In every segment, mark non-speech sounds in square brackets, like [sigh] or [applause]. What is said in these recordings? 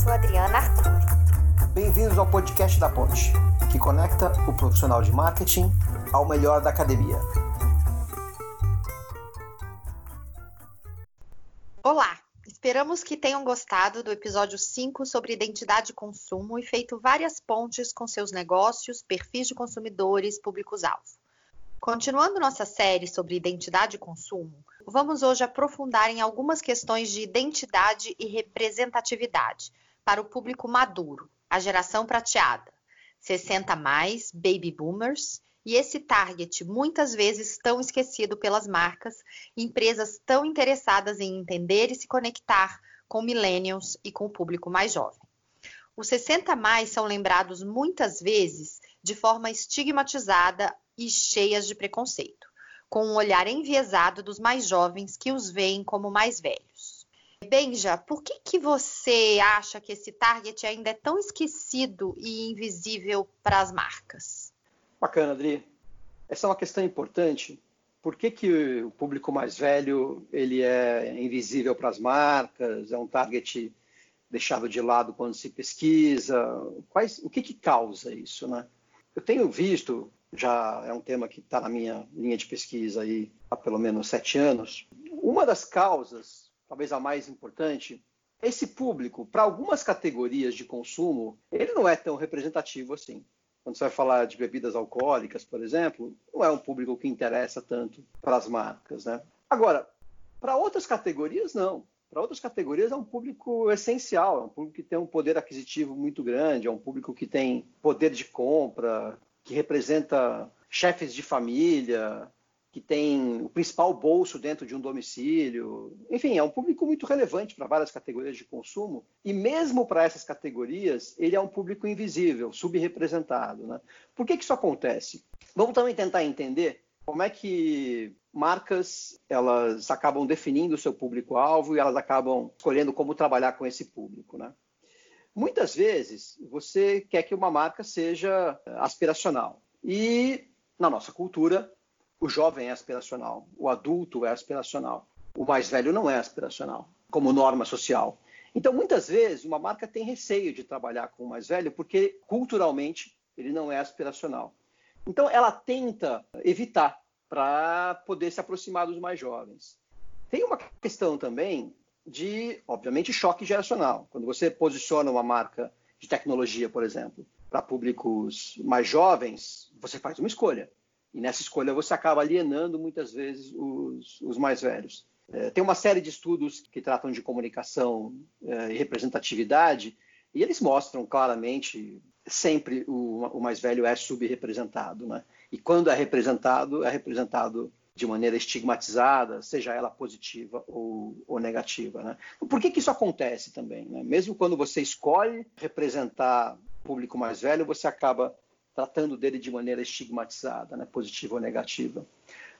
sou Adriana Arthur. Bem-vindos ao podcast da Ponte, que conecta o profissional de marketing ao melhor da academia. Olá, esperamos que tenham gostado do episódio 5 sobre identidade e consumo e feito várias pontes com seus negócios, perfis de consumidores, públicos-alvo. Continuando nossa série sobre identidade e consumo, vamos hoje aprofundar em algumas questões de identidade e representatividade para o público maduro, a geração prateada, 60 mais, baby boomers, e esse target muitas vezes tão esquecido pelas marcas, empresas tão interessadas em entender e se conectar com millennials e com o público mais jovem. Os 60 mais são lembrados muitas vezes de forma estigmatizada e cheias de preconceito, com um olhar enviesado dos mais jovens que os veem como mais velhos. Benja, por que, que você acha que esse target ainda é tão esquecido e invisível para as marcas? Bacana, Adri. Essa é uma questão importante. Por que, que o público mais velho ele é invisível para as marcas? É um target deixado de lado quando se pesquisa? Quais, o que, que causa isso, né? Eu tenho visto já é um tema que está na minha linha de pesquisa aí há pelo menos sete anos. Uma das causas, talvez a mais importante, esse público, para algumas categorias de consumo, ele não é tão representativo assim. Quando você vai falar de bebidas alcoólicas, por exemplo, não é um público que interessa tanto para as marcas, né? Agora, para outras categorias, não. Para outras categorias é um público essencial, é um público que tem um poder aquisitivo muito grande, é um público que tem poder de compra, que representa chefes de família, que tem o principal bolso dentro de um domicílio. Enfim, é um público muito relevante para várias categorias de consumo. E mesmo para essas categorias, ele é um público invisível, subrepresentado. Né? Por que, que isso acontece? Vamos também tentar entender como é que marcas elas acabam definindo o seu público-alvo e elas acabam escolhendo como trabalhar com esse público. Né? Muitas vezes você quer que uma marca seja aspiracional. E na nossa cultura, o jovem é aspiracional, o adulto é aspiracional, o mais velho não é aspiracional, como norma social. Então, muitas vezes, uma marca tem receio de trabalhar com o mais velho porque culturalmente ele não é aspiracional. Então, ela tenta evitar para poder se aproximar dos mais jovens. Tem uma questão também de, obviamente, choque geracional. Quando você posiciona uma marca de tecnologia, por exemplo, para públicos mais jovens, você faz uma escolha. E nessa escolha você acaba alienando muitas vezes os, os mais velhos. É, tem uma série de estudos que tratam de comunicação é, e representatividade, e eles mostram claramente sempre o, o mais velho é subrepresentado. Né? E quando é representado, é representado de maneira estigmatizada, seja ela positiva ou, ou negativa. Né? Por que, que isso acontece também? Né? Mesmo quando você escolhe representar público mais velho, você acaba tratando dele de maneira estigmatizada, né? positiva ou negativa.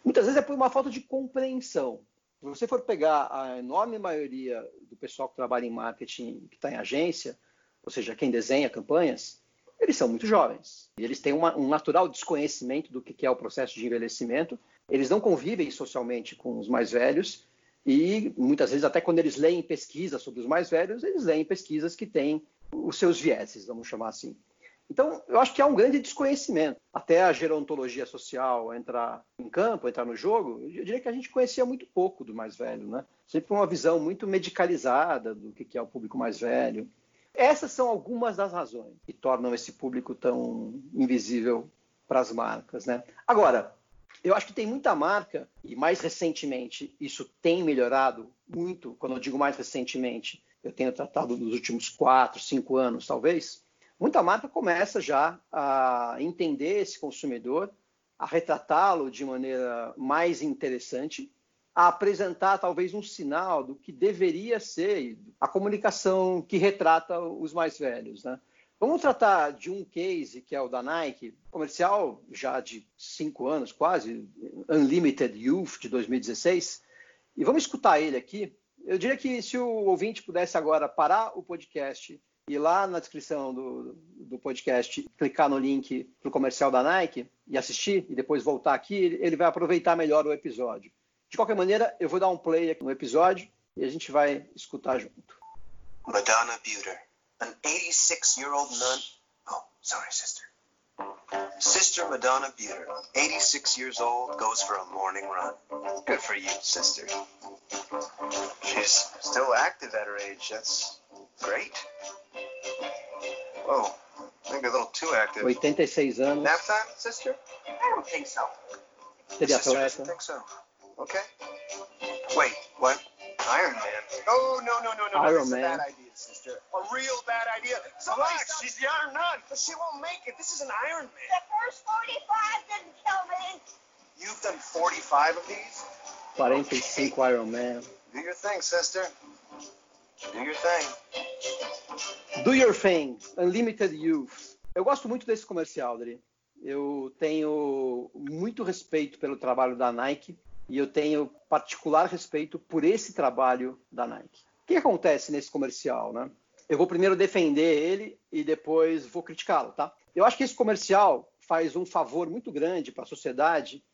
Muitas vezes é por uma falta de compreensão. Se você for pegar a enorme maioria do pessoal que trabalha em marketing, que está em agência, ou seja, quem desenha campanhas, eles são muito jovens. E eles têm uma, um natural desconhecimento do que é o processo de envelhecimento eles não convivem socialmente com os mais velhos e muitas vezes até quando eles leem pesquisas sobre os mais velhos, eles leem pesquisas que têm os seus vieses, vamos chamar assim. Então, eu acho que há um grande desconhecimento. Até a gerontologia social entrar em campo, entrar no jogo, eu diria que a gente conhecia muito pouco do mais velho, né? Sempre uma visão muito medicalizada do que é o público mais velho. Essas são algumas das razões que tornam esse público tão invisível para as marcas, né? Agora, eu acho que tem muita marca, e mais recentemente isso tem melhorado muito. Quando eu digo mais recentemente, eu tenho tratado nos últimos quatro, cinco anos, talvez. Muita marca começa já a entender esse consumidor, a retratá-lo de maneira mais interessante, a apresentar talvez um sinal do que deveria ser a comunicação que retrata os mais velhos. Né? Vamos tratar de um case que é o da Nike, comercial já de cinco anos quase, Unlimited Youth de 2016, e vamos escutar ele aqui. Eu diria que se o ouvinte pudesse agora parar o podcast e lá na descrição do, do podcast clicar no link para o comercial da Nike e assistir e depois voltar aqui, ele vai aproveitar melhor o episódio. De qualquer maneira, eu vou dar um play aqui no episódio e a gente vai escutar junto. Madonna Buter An 86 year old nun. Oh, sorry, sister. Sister Madonna Buter, 86 years old, goes for a morning run. Good for you, sister. She's still active at her age. That's great. Whoa, maybe a little too active. 86 anos. Nap time, sister? I don't think so. Seria Sister doesn't atleta. think so. Okay. Wait, what? Iron Man? Oh, no, no, no, no. Iron That's a Man. bad idea, sister. A real bad idea. Somebody Relax, stop- she's the Iron Nun. But she won't make it. This is an Iron Man. The first 45 didn't kill me. You've done 45 of these? 45 Iron Man. Do your thing, sister. Do your thing. Do Your Thing, Unlimited Youth. Eu gosto muito desse comercial, Dri. Eu tenho muito respeito pelo trabalho da Nike e eu tenho particular respeito por esse trabalho da Nike. O que acontece nesse comercial, né? Eu vou primeiro defender ele e depois vou criticá-lo, tá? Eu acho que esse comercial faz um favor muito grande para a sociedade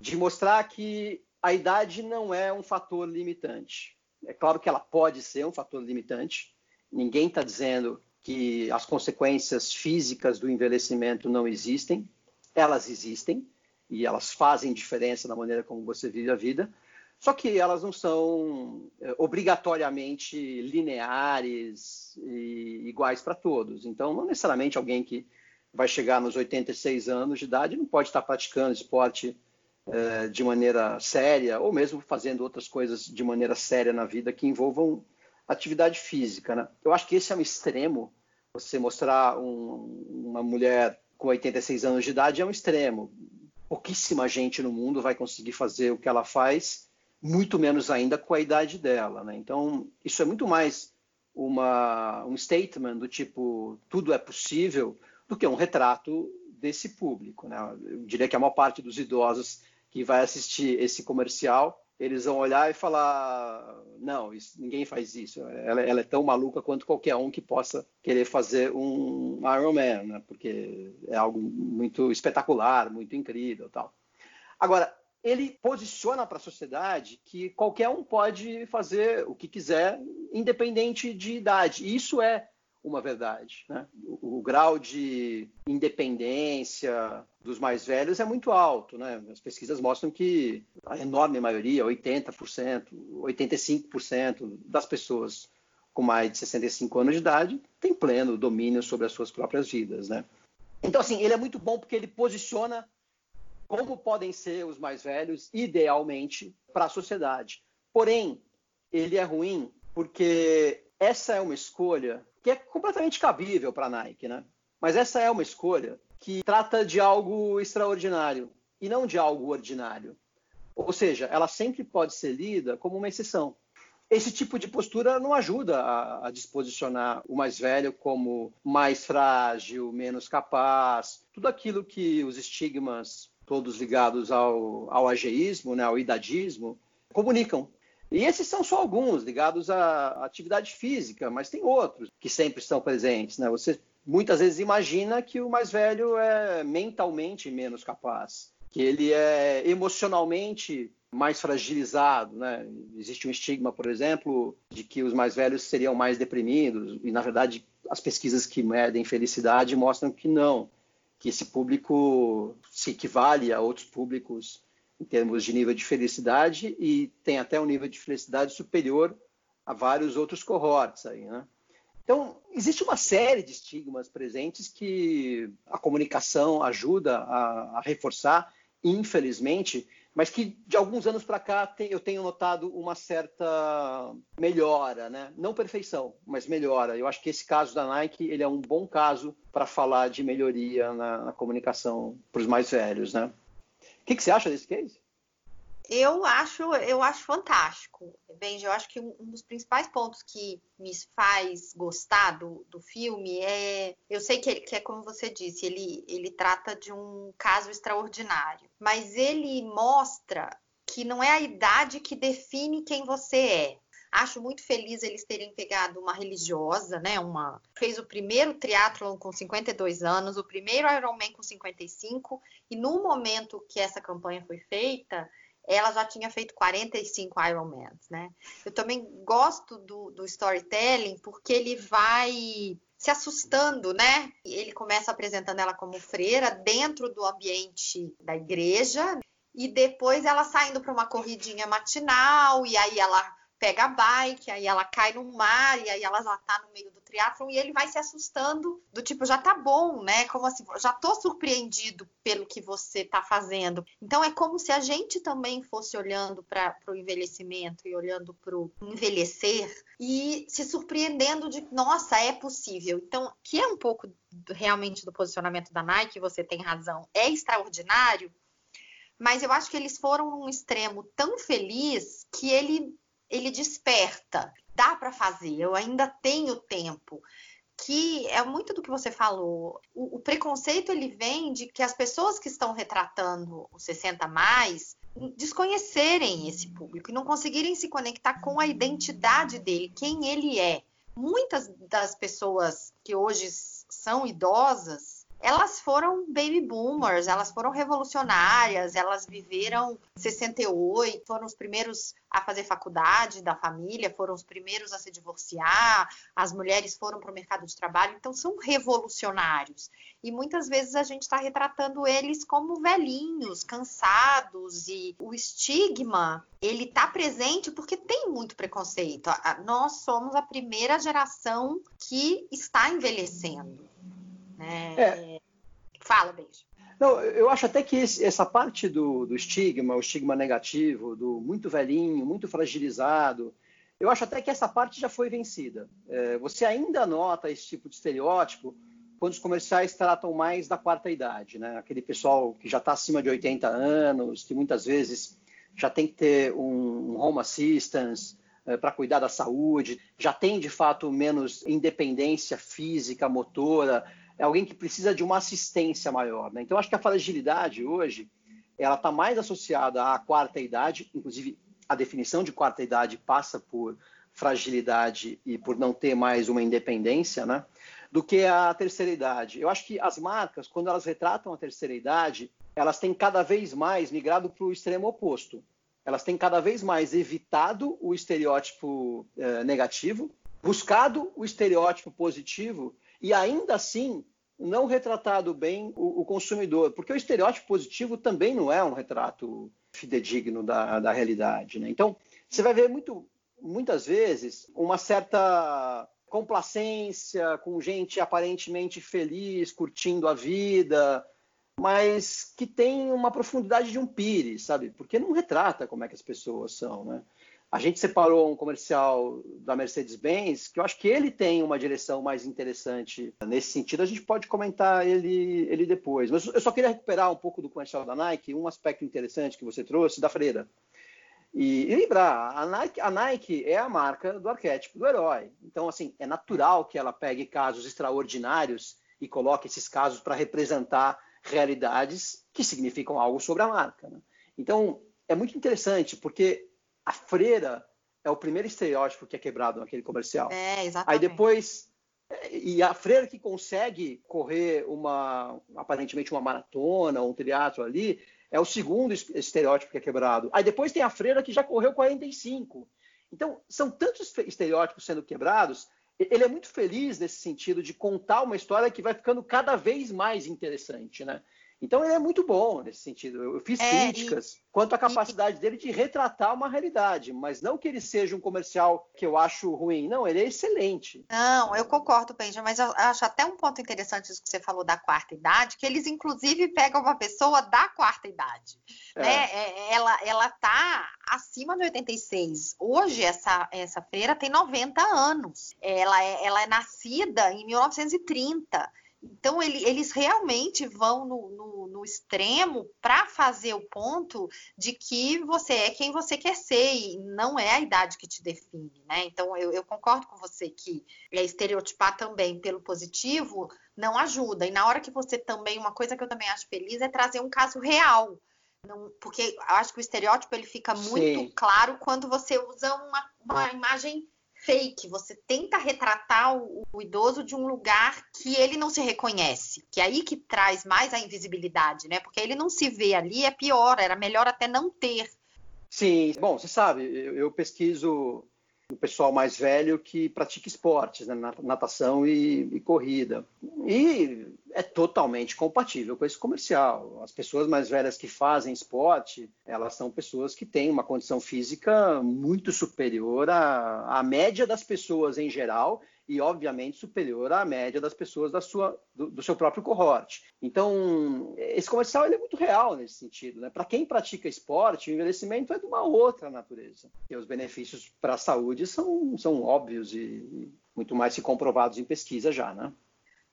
de mostrar que a idade não é um fator limitante. É claro que ela pode ser um fator limitante, Ninguém está dizendo que as consequências físicas do envelhecimento não existem. Elas existem e elas fazem diferença na maneira como você vive a vida. Só que elas não são eh, obrigatoriamente lineares e iguais para todos. Então, não necessariamente alguém que vai chegar nos 86 anos de idade não pode estar praticando esporte eh, de maneira séria ou mesmo fazendo outras coisas de maneira séria na vida que envolvam atividade física, né? Eu acho que esse é um extremo. Você mostrar um- uma mulher com 86 anos de idade é um extremo. Pouquíssima gente no mundo vai conseguir fazer o que ela faz, muito menos ainda com a idade dela, né? Então, isso é muito mais uma, um statement do tipo tudo é possível do que um retrato desse público, né? Eu diria que a maior parte dos idosos que vai assistir esse comercial eles vão olhar e falar: não, isso- ninguém faz isso. Ela, ela é tão maluca quanto qualquer um que possa querer fazer um Iron Man, né? porque é algo muito espetacular, muito incrível, tal. Agora, ele posiciona para a sociedade que qualquer um pode fazer o que quiser, independente de idade. Isso é uma verdade. Né? O, o grau de independência dos mais velhos é muito alto. Né? As pesquisas mostram que a enorme maioria, 80%, 85% das pessoas com mais de 65 anos de idade tem pleno domínio sobre as suas próprias vidas. Né? Então, assim, ele é muito bom porque ele posiciona como podem ser os mais velhos, idealmente, para a sociedade. Porém, ele é ruim porque essa é uma escolha que é completamente cabível para a Nike, né? Mas essa é uma escolha que trata de algo extraordinário e não de algo ordinário. Ou seja, ela sempre pode ser lida como uma exceção. Esse tipo de postura não ajuda a, a disposicionar o mais velho como mais frágil, menos capaz, tudo aquilo que os estigmas, todos ligados ao, ao ageísmo, né, ao idadismo, comunicam. E esses são só alguns ligados à atividade física, mas tem outros que sempre estão presentes. Né? Você muitas vezes imagina que o mais velho é mentalmente menos capaz, que ele é emocionalmente mais fragilizado, né? Existe um estigma, por exemplo, de que os mais velhos seriam mais deprimidos e na verdade as pesquisas que medem felicidade mostram que não, que esse público se equivale a outros públicos em termos de nível de felicidade e tem até um nível de felicidade superior a vários outros cohorts aí, né? Então, existe uma série de estigmas presentes que a comunicação ajuda a, a reforçar, infelizmente, mas que de alguns anos para cá tem, eu tenho notado uma certa melhora, né? Não perfeição, mas melhora. Eu acho que esse caso da Nike ele é um bom caso para falar de melhoria na, na comunicação para os mais velhos, né? O que, que você acha desse case? Eu acho, eu acho fantástico. Benji, eu acho que um dos principais pontos que me faz gostar do, do filme é. Eu sei que, que é como você disse, ele, ele trata de um caso extraordinário, mas ele mostra que não é a idade que define quem você é. Acho muito feliz eles terem pegado uma religiosa, né? Uma fez o primeiro triatlon com 52 anos, o primeiro Ironman com 55, e no momento que essa campanha foi feita, ela já tinha feito 45 Ironmans, né? Eu também gosto do, do storytelling porque ele vai se assustando, né? Ele começa apresentando ela como freira dentro do ambiente da igreja e depois ela saindo para uma corridinha matinal e aí ela pega a bike, aí ela cai no mar e aí ela já tá no meio do triatlon e ele vai se assustando do tipo, já tá bom, né? Como assim, já tô surpreendido pelo que você tá fazendo. Então é como se a gente também fosse olhando para o envelhecimento e olhando para o envelhecer e se surpreendendo de, nossa, é possível. Então, que é um pouco realmente do posicionamento da Nike, você tem razão, é extraordinário, mas eu acho que eles foram num extremo tão feliz que ele ele desperta. Dá para fazer, eu ainda tenho tempo. Que é muito do que você falou. O, o, preconceito ele vem de que as pessoas que estão retratando os 60 mais desconhecerem esse público e não conseguirem se conectar com a identidade dele, quem ele é. Muitas das pessoas que hoje são idosas elas foram baby boomers, elas foram revolucionárias, elas viveram 68, foram os primeiros a fazer faculdade da família, foram os primeiros a se divorciar, as mulheres foram para o mercado de trabalho, então são revolucionários. E muitas vezes a gente está retratando eles como velhinhos, cansados, e o estigma ele está presente porque tem muito preconceito. Nós somos a primeira geração que está envelhecendo. Né? É. Fala, beijo. Não, eu acho até que esse, essa parte do, do, estigma, o estigma negativo, do muito velhinho, muito fragilizado, eu acho até que essa parte já foi vencida. É, você ainda nota esse tipo de estereótipo quando os comerciais tratam mais da quarta idade, né? Aquele pessoal que já está acima de 80 anos, que muitas vezes já tem que ter um, um home assistance é, para cuidar da saúde, já tem de fato menos independência física, motora, é alguém que precisa de uma assistência maior. Né? Então, acho que a fragilidade hoje ela está mais associada à quarta idade, inclusive a definição de quarta idade passa por fragilidade e por não ter mais uma independência, né? do que a terceira idade. Eu acho que as marcas, quando elas retratam a terceira idade, elas têm cada vez mais migrado para o extremo oposto. Elas têm cada vez mais evitado o estereótipo eh, negativo, buscado o estereótipo positivo e ainda assim não retratado bem o, o, consumidor, porque o estereótipo positivo também não é um retrato fidedigno da, da realidade. Né? Então, você vai ver muito, muitas vezes uma certa complacência com gente aparentemente feliz, curtindo a vida, mas que tem uma profundidade de um pires, sabe? Porque não retrata como é que as pessoas são, né? A gente separou um comercial da Mercedes-Benz, que eu acho que ele tem uma direção mais interessante nesse sentido. A gente pode comentar ele, ele depois. Mas eu só queria recuperar um pouco do comercial da Nike, um aspecto interessante que você trouxe da freira. E, e lembrar, a Nike, a Nike é a marca do arquétipo do herói. Então, assim, é natural que ela pegue casos extraordinários e coloque esses casos para representar realidades que significam algo sobre a marca. Né? Então, é muito interessante, porque a freira é o primeiro estereótipo que é quebrado naquele comercial. É, exatamente. Aí depois e a freira que consegue correr uma aparentemente uma maratona, um triatlo ali, é o segundo estereótipo que é quebrado. Aí depois tem a freira que já correu 45. Então, são tantos estereótipos sendo quebrados, ele é muito feliz nesse sentido de contar uma história que vai ficando cada vez mais interessante, né? Então ele é muito bom nesse sentido. Eu fiz é, críticas e, quanto à capacidade e, dele de retratar uma realidade, mas não que ele seja um comercial que eu acho ruim. Não, ele é excelente. Não, eu concordo, Benja, mas eu acho até um ponto interessante isso que você falou da quarta idade, que eles inclusive pegam uma pessoa da quarta idade. É. Né? É, ela, ela tá acima de 86. Hoje essa, essa feira tem 90 anos. Ela é, ela é nascida em 1930. Então, ele, eles realmente vão no, no, no extremo para fazer o ponto de que você é quem você quer ser e não é a idade que te define, né? Então, eu, eu concordo com você que é estereotipar também pelo positivo não ajuda. E na hora que você também, uma coisa que eu também acho feliz é trazer um caso real. Não, porque eu acho que o estereótipo ele fica muito Sim. claro quando você usa uma, uma imagem fake, você tenta retratar o, o, idoso de um lugar que ele não se reconhece, que é aí que traz mais a invisibilidade, né? Porque ele não se vê ali, é pior, era melhor até não ter Sim, bom, você sabe, eu, eu pesquiso o pessoal mais velho que pratica esportes, né, natação e, e, corrida. E é totalmente compatível com esse comercial. As pessoas mais velhas que fazem esporte, elas são pessoas que têm uma condição física muito superior à, à média das pessoas em geral e, obviamente, superior à média das pessoas da sua, do, do seu próprio cohort. Então, esse comercial é muito real nesse sentido. Né? Para quem pratica esporte, o envelhecimento é de uma outra natureza. E os benefícios para a saúde são, são óbvios e muito mais se comprovados em pesquisa já, né?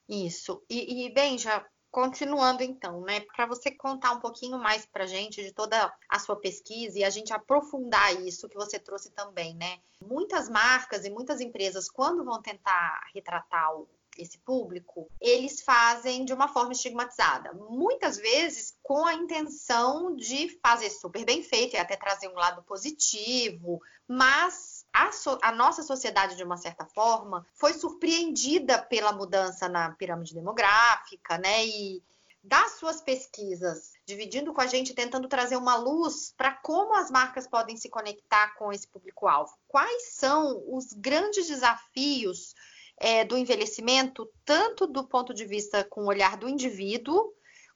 Isso. E, e bem, já Continuando então, né, para você contar um pouquinho mais para gente de toda a sua pesquisa e a gente aprofundar isso que você trouxe também, né? Muitas marcas e muitas empresas, quando vão tentar retratar esse público, eles fazem de uma forma estigmatizada. Muitas vezes com a intenção de fazer super bem feito e até trazer um lado positivo, mas a, so, a, nossa sociedade, de uma certa forma, foi surpreendida pela mudança na pirâmide demográfica, né? E das suas pesquisas, dividindo com a gente, tentando trazer uma luz para como as marcas podem se conectar com esse público-alvo. Quais são os grandes desafios é, do envelhecimento, tanto do ponto de vista com o olhar do indivíduo,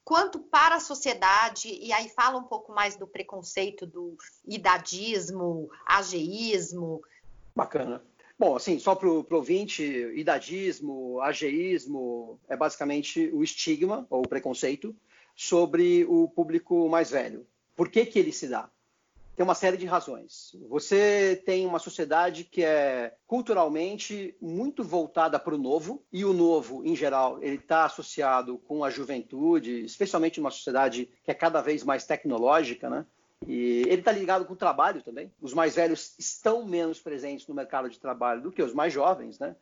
quanto para a sociedade, e aí fala um pouco mais do preconceito do idadismo, ageísmo. Bacana. Bom, assim, só para o ouvinte, idadismo, ageísmo é basicamente o estigma ou o preconceito sobre o público mais velho. Por que, que ele se dá? Tem uma série de razões. Você tem uma sociedade que é culturalmente muito voltada para o novo, e o novo, em geral, ele está associado com a juventude, especialmente numa sociedade que é cada vez mais tecnológica, né? E ele está ligado com o trabalho também. Os mais velhos estão menos presentes no mercado de trabalho do que os mais jovens, né?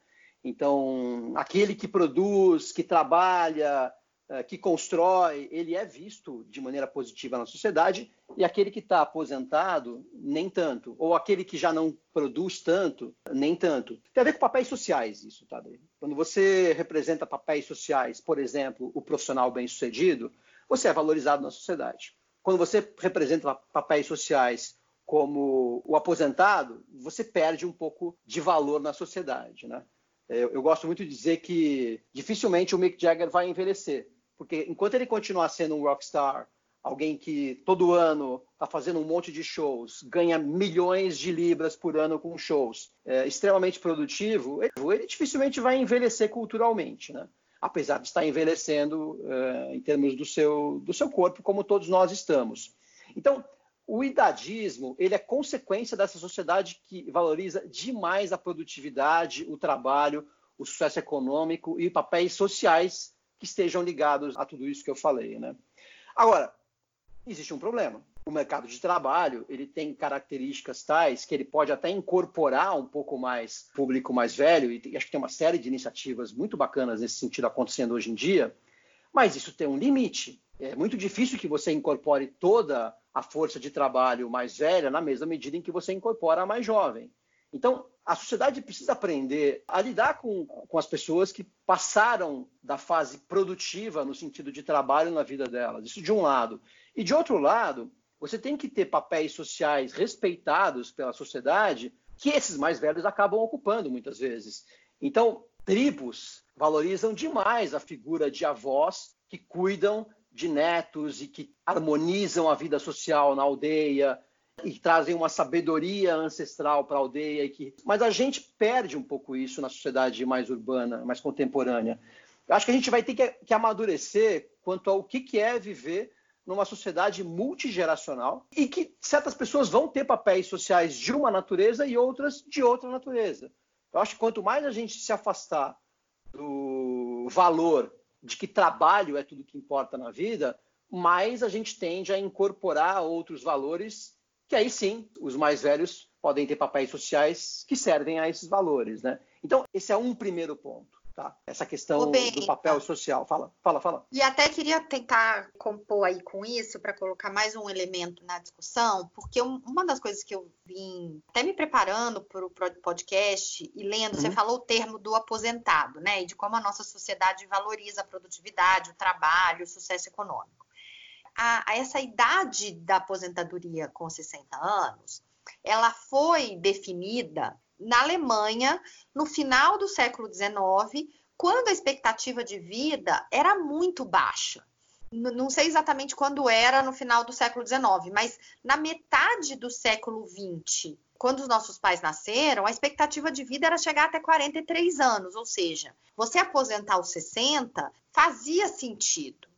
Então, aquele que produz, que trabalha, eh, que constrói, ele é visto de maneira positiva na sociedade, e aquele que está aposentado, nem tanto. Ou aquele que já não produz tanto, nem tanto. Tem a ver com papéis sociais isso, tá? Quando você representa papéis sociais, por exemplo, o profissional bem-sucedido, você é valorizado na sociedade. Quando você representa papéis sociais como o aposentado, você perde um pouco de valor na sociedade, né? Eu, eu, gosto muito de dizer que dificilmente o Mick Jagger vai envelhecer, porque enquanto ele continuar sendo um rockstar, alguém que todo ano está fazendo um monte de shows, ganha milhões de libras por ano com shows, é extremamente produtivo, ele, dificilmente vai envelhecer culturalmente, né? apesar de estar envelhecendo é, em termos do seu, do seu corpo, como todos nós estamos. Então, o idadismo ele é consequência dessa sociedade que valoriza demais a produtividade, o trabalho, o sucesso econômico e papéis sociais que estejam ligados a tudo isso que eu falei, né? Agora, existe um problema. O mercado de trabalho ele tem características tais que ele pode até incorporar um pouco mais público mais velho e acho que tem uma série de iniciativas muito bacanas nesse sentido acontecendo hoje em dia, mas isso tem um limite. É muito difícil que você incorpore toda a força de trabalho mais velha na mesma medida em que você incorpora a mais jovem. Então, a sociedade precisa aprender a lidar com, com as pessoas que passaram da fase produtiva no sentido de trabalho na vida delas. Isso de um lado. E de outro lado, você tem que ter papéis sociais respeitados pela sociedade que esses mais velhos acabam ocupando muitas vezes. Então, tribos valorizam demais a figura de avós que cuidam de netos e que harmonizam a vida social na aldeia, e trazem uma sabedoria ancestral para a aldeia. Que... Mas a gente perde um pouco isso na sociedade mais urbana, mais contemporânea. Eu acho que a gente vai ter que, que amadurecer quanto ao que, que é viver numa sociedade multigeracional e que certas pessoas vão ter papéis sociais de uma natureza e outras de outra natureza. Eu acho que quanto mais a gente se afastar do valor de que trabalho é tudo que importa na vida, mais a gente tende a incorporar outros valores que aí sim os mais velhos podem ter papéis sociais que servem a esses valores, né? Então, esse é um primeiro ponto. Tá? Essa questão bem, do papel social. Fala, fala, fala. E até queria tentar compor aí com isso para colocar mais um elemento na discussão, porque uma das coisas que eu vim até me preparando para o podcast e lendo, uhum. você falou o termo do aposentado, né? E de como a nossa sociedade valoriza a produtividade, o trabalho, o sucesso econômico a, a essa idade da aposentadoria com 60 anos, ela foi definida na Alemanha no final do século XIX, quando a expectativa de vida era muito baixa. Não sei exatamente quando era no final do século XIX, mas na metade do século XX, quando os nossos pais nasceram, a expectativa de vida era chegar até 43 anos, ou seja, você aposentar aos 60 fazia sentido.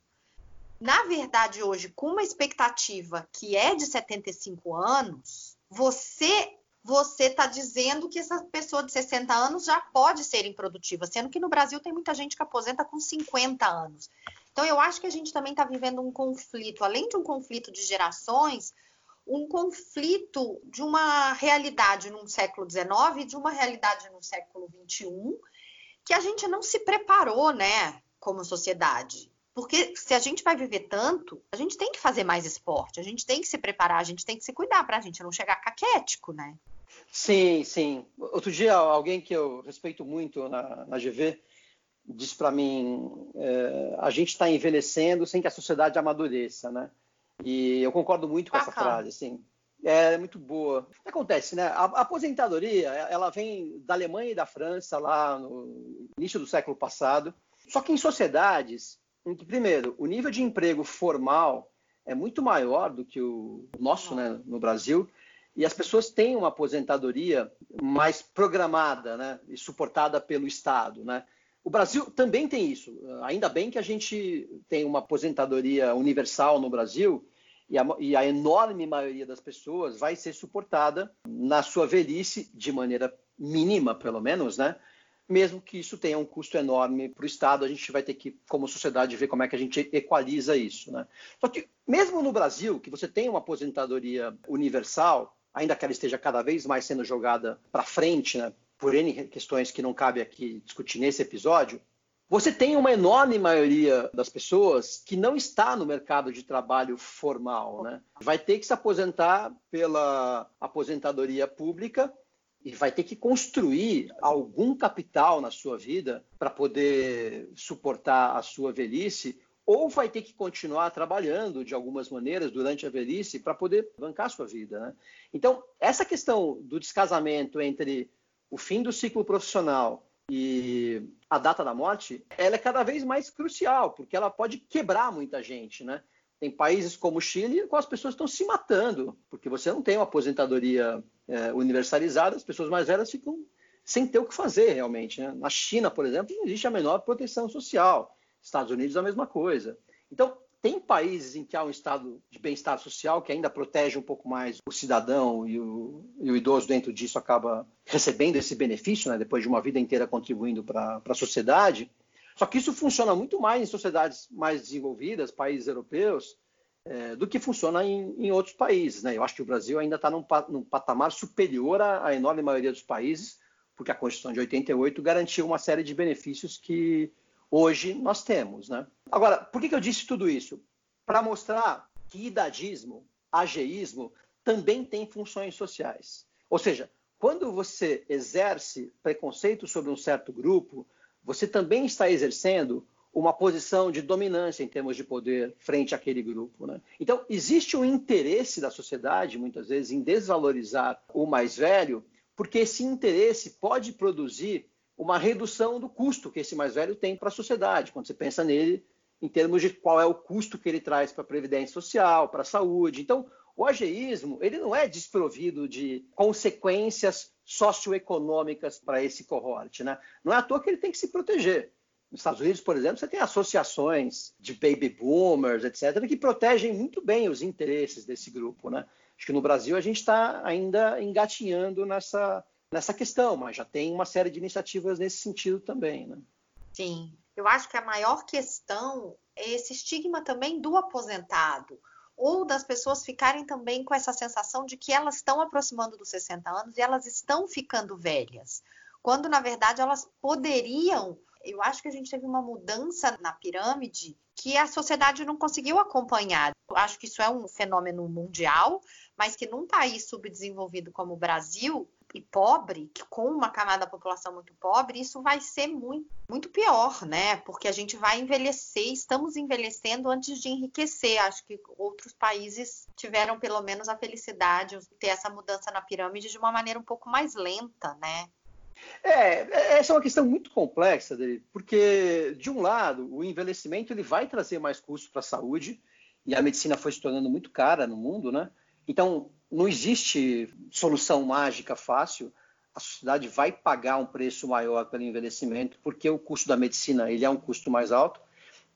Na verdade, hoje, com uma expectativa que é de 75 anos, você você está dizendo que essa pessoa de 60 anos já pode ser improdutiva, sendo que no Brasil tem muita gente que aposenta com 50 anos. Então, eu acho que a gente também está vivendo um conflito, além de um conflito de gerações, um conflito de uma realidade no século XIX e de uma realidade no século XXI, que a gente não se preparou, né, como sociedade. Porque se a gente vai viver tanto, a gente tem que fazer mais esporte, a gente tem que se preparar, a gente tem que se cuidar para a gente não chegar caquético, né? Sim, sim. Outro dia, alguém que eu respeito muito na, na GV disse para mim: é, a gente está envelhecendo sem que a sociedade amadureça, né? E eu concordo muito com Bacana. essa frase, assim. É muito boa. O que acontece, né? A, a aposentadoria, ela vem da Alemanha e da França lá no início do século passado. Só que em sociedades primeiro, o nível de emprego formal é muito maior do que o nosso né, no Brasil, e as pessoas têm uma aposentadoria mais programada né, e suportada pelo Estado. Né? O Brasil também tem isso. Ainda bem que a gente tem uma aposentadoria universal no Brasil e a, e a enorme maioria das pessoas vai ser suportada na sua velhice de maneira mínima, pelo menos, né? mesmo que isso tenha um custo enorme para o Estado, a gente vai ter que, como sociedade, ver como é que a gente equaliza isso. Né? Só que, mesmo no Brasil, que você tem uma aposentadoria universal, ainda que ela esteja cada vez mais sendo jogada para frente, né, por N questões que não cabe aqui discutir nesse episódio, você tem uma enorme maioria das pessoas que não está no mercado de trabalho formal. Né? Vai ter que se aposentar pela aposentadoria pública e vai ter que construir algum capital na sua vida para poder suportar a sua velhice, ou vai ter que continuar trabalhando de algumas maneiras durante a velhice para poder bancar sua vida. Né? Então, essa questão do descasamento entre o fim do ciclo profissional e a data da morte, ela é cada vez mais crucial, porque ela pode quebrar muita gente, né? Tem países como o Chile com as pessoas estão se matando, porque você não tem uma aposentadoria é, universalizada, as pessoas mais velhas ficam sem ter o que fazer realmente. Né? Na China, por exemplo, não existe a menor proteção social. Estados Unidos, a mesma coisa. Então, tem países em que há um estado de bem-estar social que ainda protege um pouco mais o cidadão e o, e o idoso dentro disso acaba recebendo esse benefício, né, depois de uma vida inteira contribuindo para a sociedade. Só que isso funciona muito mais em sociedades mais desenvolvidas, países europeus, é, do que funciona em, em, outros países. Né? Eu acho que o Brasil ainda está num, num, patamar superior à, à, enorme maioria dos países, porque a Constituição de 88 garantiu uma série de benefícios que hoje nós temos. Né? Agora, por que, que eu disse tudo isso? Para mostrar que idadismo, ageísmo, também tem funções sociais. Ou seja, quando você exerce preconceito sobre um certo grupo, você também está exercendo uma posição de dominância em termos de poder frente àquele grupo. Né? Então, existe um interesse da sociedade, muitas vezes, em desvalorizar o mais velho, porque esse interesse pode produzir uma redução do custo que esse mais velho tem para a sociedade, quando você pensa nele em termos de qual é o custo que ele traz para a previdência social, para a saúde. Então, o ageísmo ele não é desprovido de consequências socioeconômicas para esse cohort. Né? Não é à toa que ele tem que se proteger. Nos Estados Unidos, por exemplo, você tem associações de baby boomers, etc., que protegem muito bem os interesses desse grupo. Né? Acho que no Brasil a gente está ainda engatinhando nessa, nessa questão, mas já tem uma série de iniciativas nesse sentido também. Né? Sim, eu acho que a maior questão é esse estigma também do aposentado ou das pessoas ficarem também com essa sensação de que elas estão aproximando dos 60 anos e elas estão ficando velhas, quando na verdade elas poderiam. Eu acho que a gente teve uma mudança na pirâmide que a sociedade não conseguiu acompanhar. Eu acho que isso é um fenômeno mundial, mas que num país subdesenvolvido como o Brasil, e pobre, que com uma camada da população muito pobre, isso vai ser muito, muito pior, né? Porque a gente vai envelhecer, estamos envelhecendo antes de enriquecer. Acho que outros países tiveram pelo menos a felicidade de ter essa mudança na pirâmide de uma maneira um pouco mais lenta, né? É, essa é uma questão muito complexa, dele, porque de um lado o envelhecimento ele vai trazer mais custos para a saúde e a medicina foi se tornando muito cara no mundo, né? Então não existe solução mágica fácil. A sociedade vai pagar um preço maior pelo envelhecimento, porque o custo da medicina ele é um custo mais alto.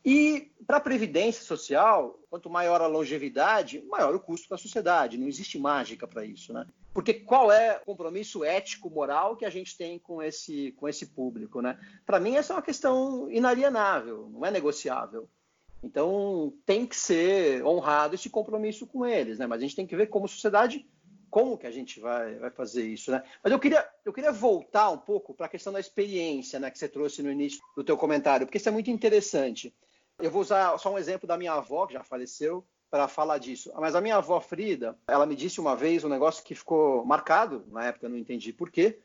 E para a previdência social, quanto maior a longevidade, maior o custo para a sociedade. Não existe mágica para isso, né? Porque qual é o compromisso ético, moral que a gente tem com esse, com esse público, né? Para mim, essa é uma questão inalienável, não é negociável. Então, tem que ser honrado esse compromisso com eles, né? Mas a gente tem que ver como sociedade como que a gente vai, vai fazer isso, né? Mas eu queria, eu queria voltar um pouco para a questão da experiência, né, que você trouxe no início do teu comentário, porque isso é muito interessante. Eu vou usar só um exemplo da minha avó, que já faleceu, para falar disso. Mas a minha avó Frida, ela me disse uma vez um negócio que ficou marcado, na época eu não entendi por quê,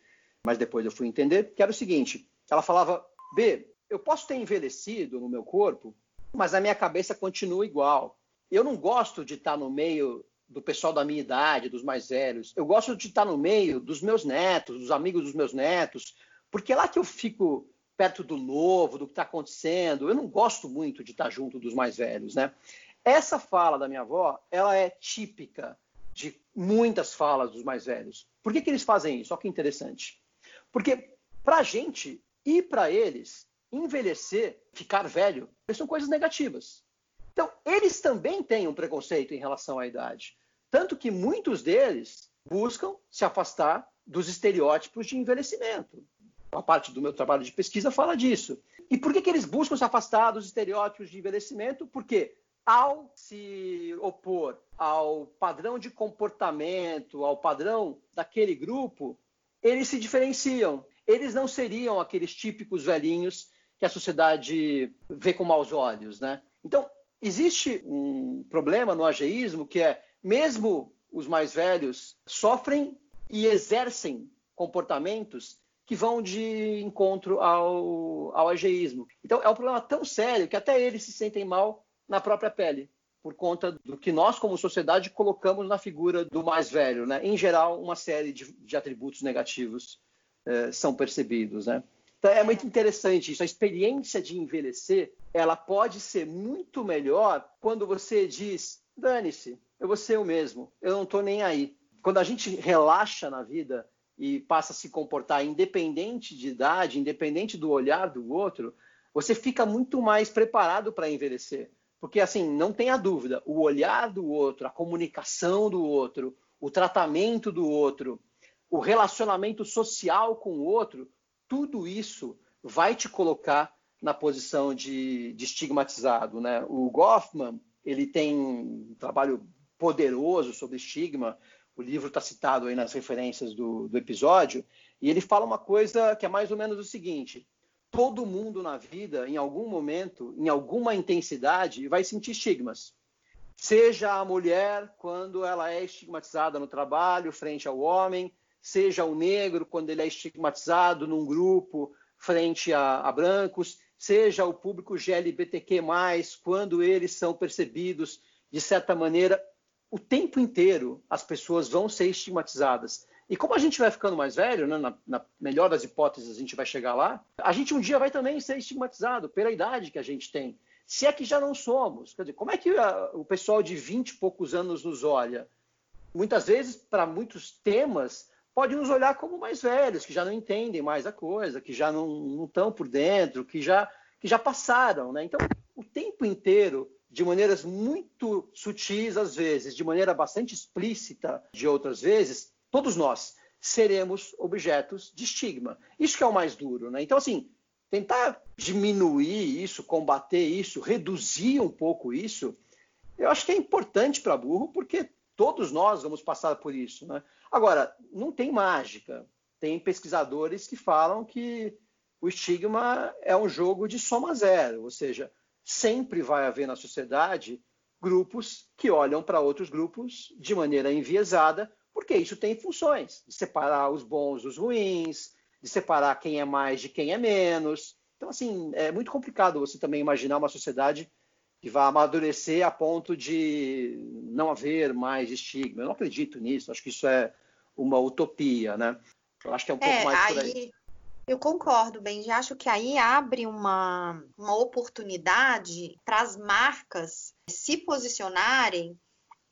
mas depois eu fui entender, que era o seguinte, ela falava, B, eu posso ter envelhecido no meu corpo, mas a minha cabeça continua igual. Eu não gosto de estar no meio do pessoal da minha idade, dos mais velhos. Eu gosto de estar no meio dos meus netos, dos amigos dos meus netos, porque é lá que eu fico perto do novo, do que está acontecendo. Eu não gosto muito de estar junto dos mais velhos, né? Essa fala da minha avó, ela é típica de muitas falas dos mais velhos. Por que, que eles fazem isso? Olha que interessante. Porque para a gente e para eles, envelhecer, ficar velho, são coisas negativas. Então, eles também têm um preconceito em relação à idade. Tanto que muitos deles buscam se afastar dos estereótipos de envelhecimento. A parte do meu trabalho de pesquisa fala disso. E por que, que eles buscam se afastar dos estereótipos de envelhecimento? Porque ao se opor ao padrão de comportamento, ao padrão daquele grupo, eles se diferenciam. Eles não seriam aqueles típicos velhinhos que a sociedade vê com maus olhos, né? Então, existe um problema no ageísmo que é, mesmo os mais velhos sofrem e exercem comportamentos que vão de encontro ao, ao ageísmo. Então, é um problema tão sério que até eles se sentem mal na própria pele, por conta do que nós, como sociedade, colocamos na figura do mais velho. Né? Em geral, uma série de, de atributos negativos eh, são percebidos. Né? Então é muito interessante isso. A experiência de envelhecer, ela pode ser muito melhor quando você diz: dane-se, eu vou ser o mesmo, eu não estou nem aí. Quando a gente relaxa na vida e passa a se comportar independente de idade, independente do olhar do outro, você fica muito mais preparado para envelhecer. Porque, assim, não tenha dúvida, o olhar do outro, a comunicação do outro, o tratamento do outro, o relacionamento social com o outro tudo isso vai te colocar na posição de, de estigmatizado. Né? O Goffman ele tem um trabalho poderoso sobre estigma, o livro está citado aí nas referências do, do episódio, e ele fala uma coisa que é mais ou menos o seguinte: todo mundo na vida, em algum momento, em alguma intensidade, vai sentir estigmas. Seja a mulher quando ela é estigmatizada no trabalho frente ao homem, seja o negro quando ele é estigmatizado num grupo frente a, a brancos, seja o público GLBTQ+, quando eles são percebidos de certa maneira, o tempo inteiro as pessoas vão ser estigmatizadas. E como a gente vai ficando mais velho, né, na, na, melhor das hipóteses a gente vai chegar lá, a gente um dia vai também ser estigmatizado pela idade que a gente tem. Se é que já não somos. Quer dizer, como é que a, o pessoal de 20 e poucos anos nos olha? Muitas vezes, para muitos temas, pode nos olhar como mais velhos, que já não entendem mais a coisa, que já não estão por dentro, que já, que já passaram. Né? Então, o tempo inteiro, de maneiras muito sutis às vezes, de maneira bastante explícita de outras vezes, todos nós seremos objetos de estigma. Isso que é o mais duro. Né? Então, assim, tentar diminuir isso, combater isso, reduzir um pouco isso, eu acho que é importante para burro, porque todos nós vamos passar por isso. Né? Agora, não tem mágica. Tem pesquisadores que falam que o estigma é um jogo de soma zero, ou seja, sempre vai haver na sociedade grupos que olham para outros grupos de maneira enviesada, Porque isso tem funções de separar os bons dos ruins, de separar quem é mais de quem é menos. Então, assim, é muito complicado você também imaginar uma sociedade que vai amadurecer a ponto de não haver mais estigma. Eu não acredito nisso, acho que isso é uma utopia, né? Eu acho que é um pouco É, mais por aí. aí eu concordo, Benji. Acho que aí abre uma, uma oportunidade para as marcas se posicionarem.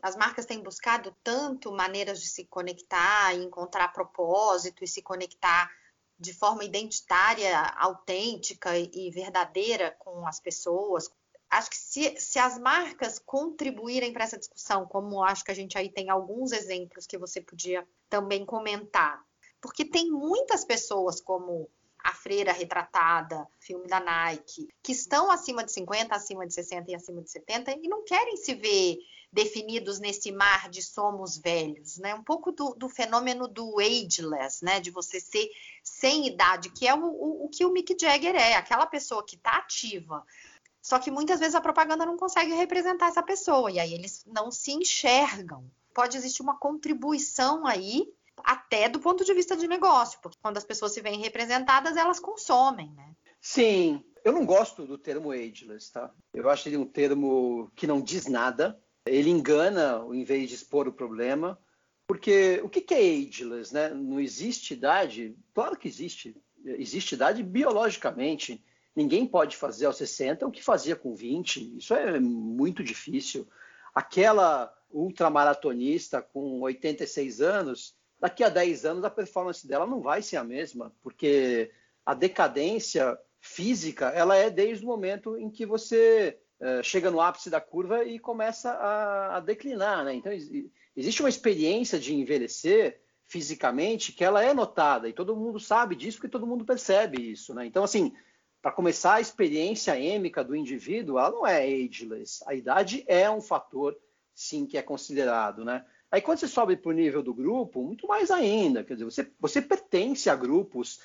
As marcas têm buscado tanto maneiras de se conectar, e encontrar propósito e se conectar de forma identitária, autêntica e verdadeira com as pessoas. Acho que se, se as marcas contribuírem para essa discussão, como acho que a gente aí tem alguns exemplos que você podia também comentar, porque tem muitas pessoas como a Freira Retratada, filme da Nike, que estão acima de 50, acima de 60 e acima de 70 e não querem se ver definidos nesse mar de somos velhos, né? Um pouco do, do fenômeno do ageless, né? De você ser sem idade, que é o, o, o que o Mick Jagger é, aquela pessoa que está ativa. Só que muitas vezes a propaganda não consegue representar essa pessoa, e aí eles não se enxergam. Pode existir uma contribuição aí até do ponto de vista de negócio, porque quando as pessoas se veem representadas, elas consomem, né? Sim, eu não gosto do termo ageless, tá? Eu acho ele um termo que não diz nada. Ele engana em vez de expor o problema. Porque o que é ageless, né? Não existe idade? Claro que existe. Existe idade biologicamente. Ninguém pode fazer aos 60 o que fazia com 20. Isso é muito difícil. Aquela ultramaratonista com 86 anos, daqui a 10 anos a performance dela não vai ser a mesma, porque a decadência física ela é desde o momento em que você uh, chega no ápice da curva e começa a, a declinar, né? Então existe uma experiência de envelhecer fisicamente que ela é notada e todo mundo sabe disso porque todo mundo percebe isso, né? Então assim, para começar a experiência êmica do indivíduo, ela não é ageless. A idade é um fator sim que é considerado, né? Aí quando você sobe para o nível do grupo, muito mais ainda. Quer dizer, você, você pertence a grupos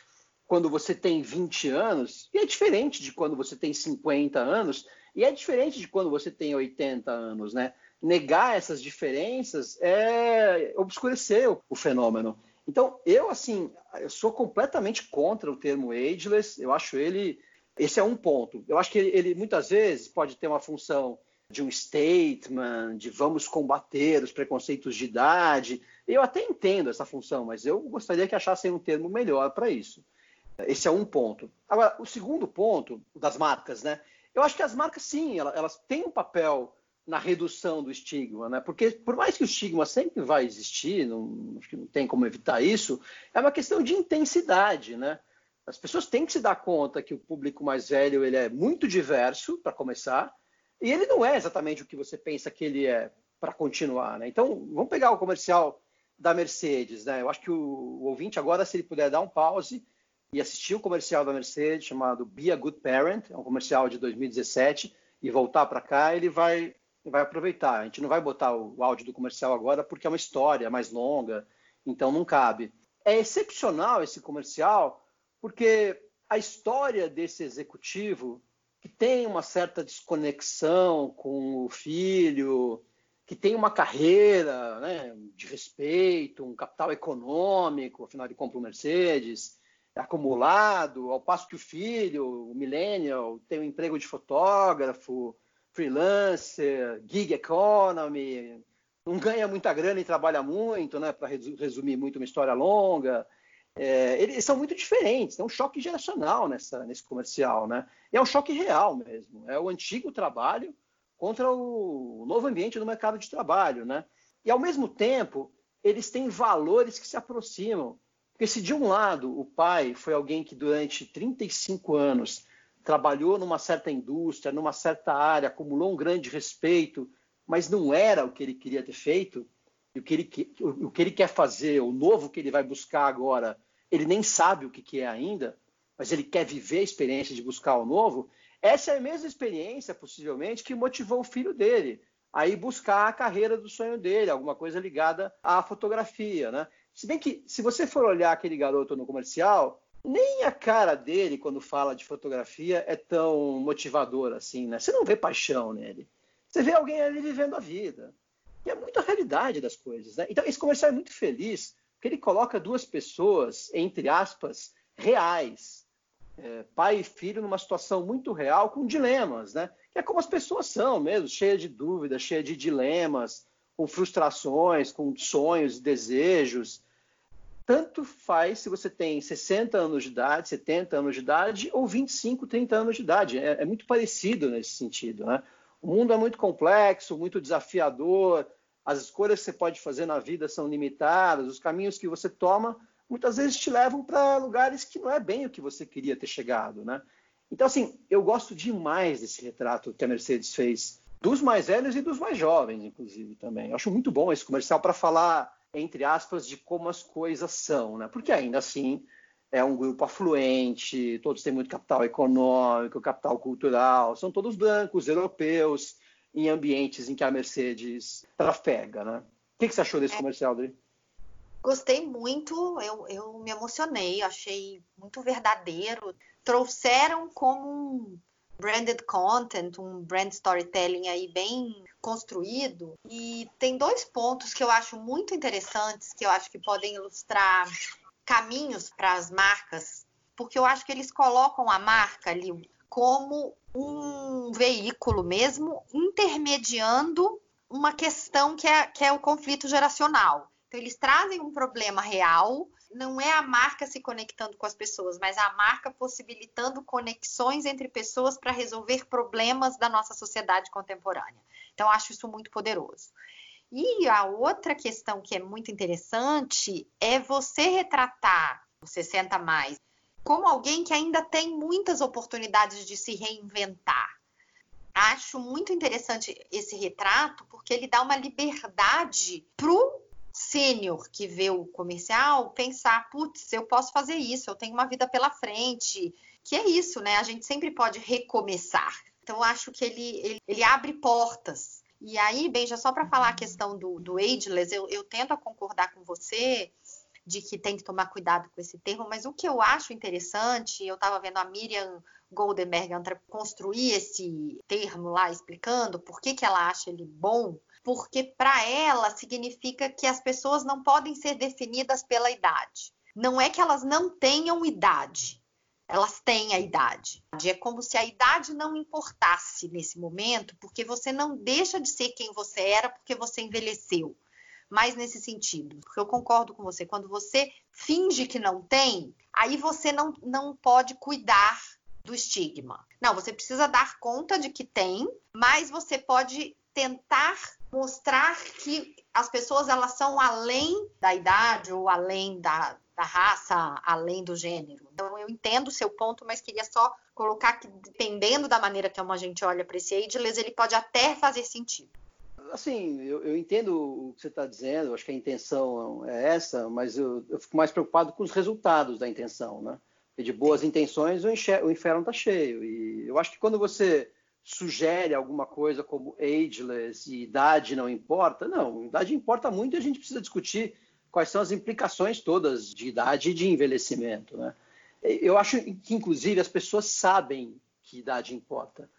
quando você tem 20 anos, e é diferente de quando você tem 50 anos, e é diferente de quando você tem 80 anos, né? Negar essas diferenças é obscurecer o, fenômeno. Então, eu, assim, eu sou completamente contra o termo ageless, eu acho ele. Esse é um ponto. Eu acho que ele, muitas vezes pode ter uma função de um statement, de vamos combater os preconceitos de idade. Eu até entendo essa função, mas eu gostaria que achassem um termo melhor para isso. Esse é um ponto. Agora, o segundo ponto das marcas, né? Eu acho que as marcas, sim, elas, elas têm um papel na redução do estigma, né? Porque por mais que o estigma sempre vai existir, não, acho que não tem como evitar isso, é uma questão de intensidade, né? As pessoas têm que se dar conta que o público mais velho ele é muito diverso, para começar, e ele não é exatamente o que você pensa que ele é para continuar, né? Então, vamos pegar o comercial da Mercedes, né? Eu acho que o, o, ouvinte agora, se ele puder dar um pause e assistir o comercial da Mercedes chamado Be a Good Parent, é um comercial de 2017, e voltar para cá, ele vai, vai aproveitar. A gente não vai botar o, o áudio do comercial agora porque é uma história mais longa, então não cabe. É excepcional esse comercial porque a história desse executivo que tem uma certa desconexão com o filho, que tem uma carreira né, de respeito, um capital econômico, afinal de contas, o Mercedes, é acumulado, ao passo que o filho, o millennial, tem um emprego de fotógrafo, freelancer, gig economy, não ganha muita grana e trabalha muito, né, para resumir muito uma história longa. É, eles são muito diferentes, tem um choque geracional nessa, nesse comercial, né? E é um choque real mesmo. É o antigo trabalho contra o novo ambiente do mercado de trabalho, né? E ao mesmo tempo, eles têm valores que se aproximam. Porque se de um lado o pai foi alguém que durante 35 anos trabalhou numa certa indústria, numa certa área, acumulou um grande respeito, mas não era o que ele queria ter feito, e o que ele, o que ele quer fazer, o novo que ele vai buscar agora, ele nem sabe o que, que é ainda, mas ele quer viver a experiência de buscar o novo, essa é a mesma experiência, possivelmente, que motivou o filho dele a ir buscar a carreira do sonho dele, alguma coisa ligada à fotografia, né? Se bem que, se você for olhar aquele garoto no comercial, nem a cara dele, quando fala de fotografia, é tão motivadora assim, né? Você não vê paixão nele. Você vê alguém ali vivendo a vida. E é muito realidade das coisas. Né? Então, esse comercial é muito feliz, porque ele coloca duas pessoas, entre aspas, reais, é, pai e filho, numa situação muito real, com dilemas, né? Que é como as pessoas são mesmo, cheias de dúvidas, cheias de dilemas, com frustrações, com sonhos desejos. Tanto faz se você tem 60 anos de idade, 70 anos de idade ou 25, 30 anos de idade. É, é muito parecido nesse sentido, né? O mundo é muito complexo, muito desafiador, as escolhas que você pode fazer na vida são limitadas, os caminhos que você toma muitas vezes te levam para lugares que não é bem o que você queria ter chegado, né? Então, assim, eu gosto demais desse retrato que a Mercedes fez dos mais velhos e dos mais jovens, inclusive, também. Eu acho muito bom esse comercial para falar, entre aspas, de como as coisas são, né? Porque ainda assim é um grupo afluente, todos têm muito capital econômico, capital cultural, são todos brancos, europeus, em ambientes em que a Mercedes trafega, né? O que, que você achou desse é. comercial, Adri? Gostei muito, eu, eu me emocionei, achei muito verdadeiro. Trouxeram como um branded content, um brand storytelling aí bem construído. E tem dois pontos que eu acho muito interessantes, que eu acho que podem ilustrar caminhos para as marcas, porque eu acho que eles colocam a marca ali como um veículo mesmo, intermediando uma questão que é, que é o conflito geracional. Então, eles trazem um problema real, não é a marca se conectando com as pessoas, mas a marca possibilitando conexões entre pessoas para resolver problemas da nossa sociedade contemporânea. Então, acho isso muito poderoso. E a outra questão que é muito interessante é você retratar o 60 mais como alguém que ainda tem muitas oportunidades de se reinventar. Acho muito interessante esse retrato porque ele dá uma liberdade pro sênior que vê o comercial pensar, putz, eu posso fazer isso, eu tenho uma vida pela frente. Que é isso, né? A gente sempre pode recomeçar. Então, acho que ele, ele, ele abre portas. E aí, Benja, só para falar a questão do, do ageless, eu, eu tento concordar com você de que tem que tomar cuidado com esse termo, mas o que eu acho interessante, eu estava vendo a Miriam Goldenberg construir esse termo lá, explicando por que, que ela acha ele bom, porque para ela significa que as pessoas não podem ser definidas pela idade. Não é que elas não tenham idade, elas têm a idade. É como se a idade não importasse nesse momento, porque você não deixa de ser quem você era porque você envelheceu mais nesse sentido. Porque eu concordo com você, quando você finge que não tem, aí você não, não pode cuidar do estigma. Não, você precisa dar conta de que tem, mas você pode tentar mostrar que as pessoas elas são além da idade ou além da, da raça, além do gênero. Então eu entendo o seu ponto, mas queria só colocar que dependendo da maneira que a gente olha para esse ageless, ele pode até fazer sentido assim, eu, eu, entendo o que você está dizendo, acho que a intenção é essa, mas eu, eu, fico mais preocupado com os resultados da intenção, né? De boas intenções, o, o inferno está cheio. E eu acho que quando você sugere alguma coisa como ageless e idade não importa, não, idade importa muito e a gente precisa discutir quais são as implicações todas de idade e de envelhecimento, né? Eu acho que, inclusive, as pessoas sabem que idade importa.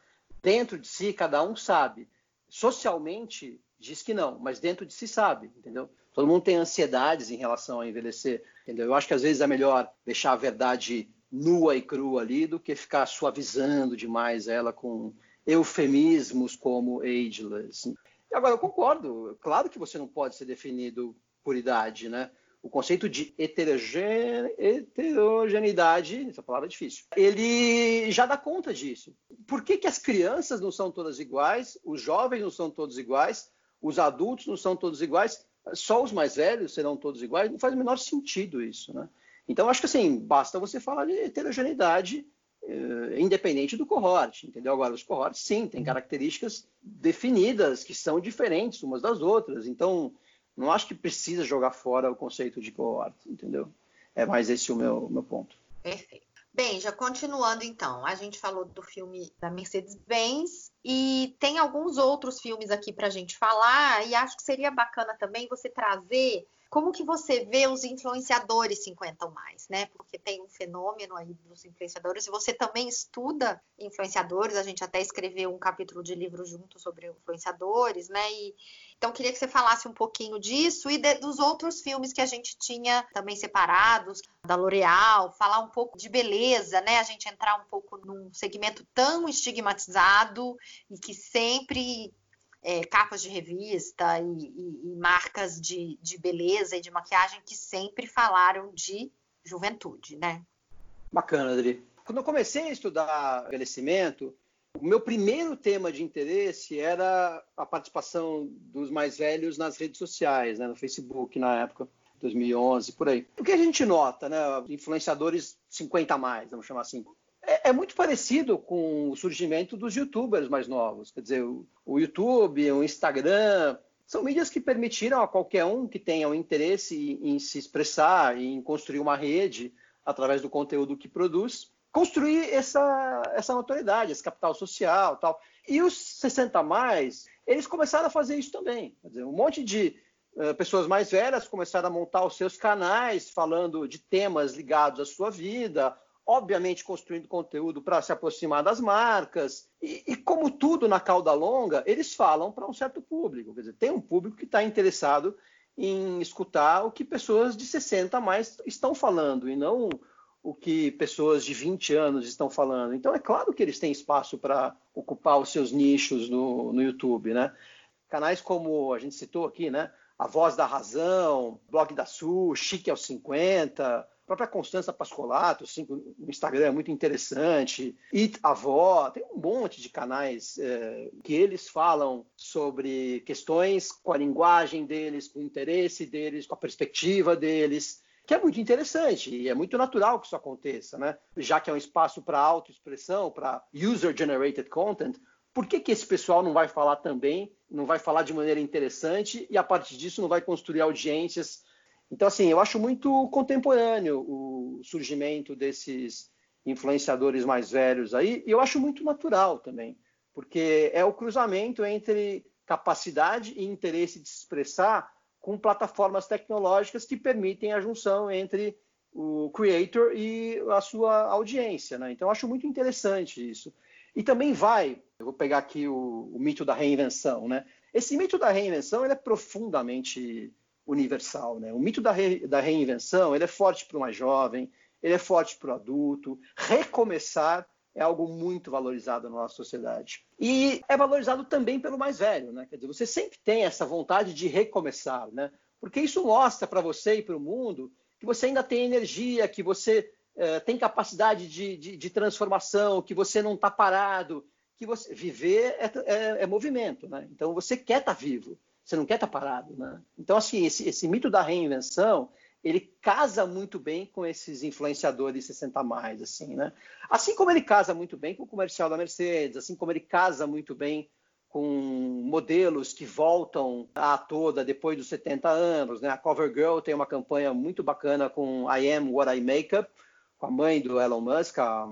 Dentro de si, cada um sabe socialmente diz que não, mas dentro de si sabe, entendeu? Todo mundo tem ansiedades em relação a envelhecer, entendeu? Eu acho que às vezes é melhor deixar a verdade nua e crua ali do que ficar suavizando demais ela com eufemismos como ageless. E agora, eu concordo, claro que você não pode ser definido por idade, né? O conceito de heterogene... heterogeneidade, essa palavra é difícil, ele já dá conta disso. Por que, que as crianças não são todas iguais, os jovens não são todos iguais, os adultos não são todos iguais, só os mais velhos serão todos iguais? Não faz o menor sentido isso, né? Então, acho que assim, basta você falar de heterogeneidade eh, independente do cohort, entendeu? Agora, os cohorts, sim, têm características definidas que são diferentes umas das outras. Então, não acho que precisa jogar fora o conceito de cohort, entendeu? É mais esse o meu, meu ponto. Perfeito. Bem, já continuando então, a gente falou do filme da Mercedes-Benz e tem alguns outros filmes aqui para a gente falar e acho que seria bacana também você trazer como que você vê os influenciadores 50 ou mais, né? Porque tem um fenômeno aí dos influenciadores e você também estuda influenciadores, a gente até escreveu um capítulo de livro junto sobre influenciadores, né? E então queria que você falasse um pouquinho disso e de, dos outros filmes que a gente tinha também separados, da L'Oréal, falar um pouco de beleza, né? A gente entrar um pouco num segmento tão estigmatizado e que sempre é, capas de revista e, e, e marcas de, de, beleza e de maquiagem que sempre falaram de juventude, né? Bacana, Adri. Quando eu comecei a estudar envelhecimento, o meu primeiro tema de interesse era a participação dos mais velhos nas redes sociais, né, no Facebook na época. 2011, por aí. O que a gente nota, né? Influenciadores 50 a mais, vamos chamar assim é, é, muito parecido com o surgimento dos youtubers mais novos. Quer dizer, o, YouTube, o Instagram, são mídias que permitiram a qualquer um que tenha um interesse em, em se expressar, em construir uma rede através do conteúdo que produz, construir essa, essa notoriedade, esse capital social tal. E os 60 mais, eles começaram a fazer isso também. Quer dizer, um monte de uh, pessoas mais velhas começaram a montar os seus canais falando de temas ligados à sua vida, obviamente construindo conteúdo para se aproximar das marcas. E, e, como tudo na cauda longa, eles falam para um certo público. Quer dizer, tem um público que está interessado em escutar o que pessoas de 60 a mais estão falando e não o que pessoas de 20 anos estão falando. Então, é claro que eles têm espaço para ocupar os seus nichos no, no YouTube, né? Canais como a gente citou aqui, né? A Voz da Razão, Blog da Sul, Chique aos 50, própria Constança Pascolato, assim, Instagram é muito interessante, e Avó, tem um monte de canais é, que eles falam sobre questões com a linguagem deles, com o interesse deles, com a perspectiva deles, que é muito interessante e é muito natural que isso aconteça, né? Já que é um espaço para autoexpressão, para user-generated content, por que, que esse pessoal não vai falar também, não vai falar de maneira interessante e a partir disso não vai construir audiências então, assim, eu acho muito contemporâneo o surgimento desses influenciadores mais velhos aí, e eu acho muito natural também, porque é o cruzamento entre capacidade e interesse de se expressar com plataformas tecnológicas que permitem a junção entre o creator e a sua audiência. Né? Então, eu acho muito interessante isso. E também vai, eu vou pegar aqui o, o mito da reinvenção. Né? Esse mito da reinvenção ele é profundamente universal. Né? O mito da, re, da reinvenção ele é forte para mais jovem, ele é forte para o adulto. Recomeçar é algo muito valorizado na nossa sociedade. E é valorizado também pelo mais velho. Né? Quer dizer, você sempre tem essa vontade de recomeçar, né? porque isso mostra para você e para o mundo que você ainda tem energia, que você eh, tem capacidade de, de, de, transformação, que você não está parado, que você viver é, é, é movimento. Né? Então você quer estar tá vivo. Você não quer estar tá parado, né? Então, assim, esse, esse mito da reinvenção, ele casa muito bem com esses influenciadores 60 mais, assim, né? Assim como ele casa muito bem com o comercial da Mercedes, assim como ele casa muito bem com modelos que voltam à toda depois dos 70 anos, né? A CoverGirl tem uma campanha muito bacana com I Am What I Make Up, com a mãe do Elon Musk, a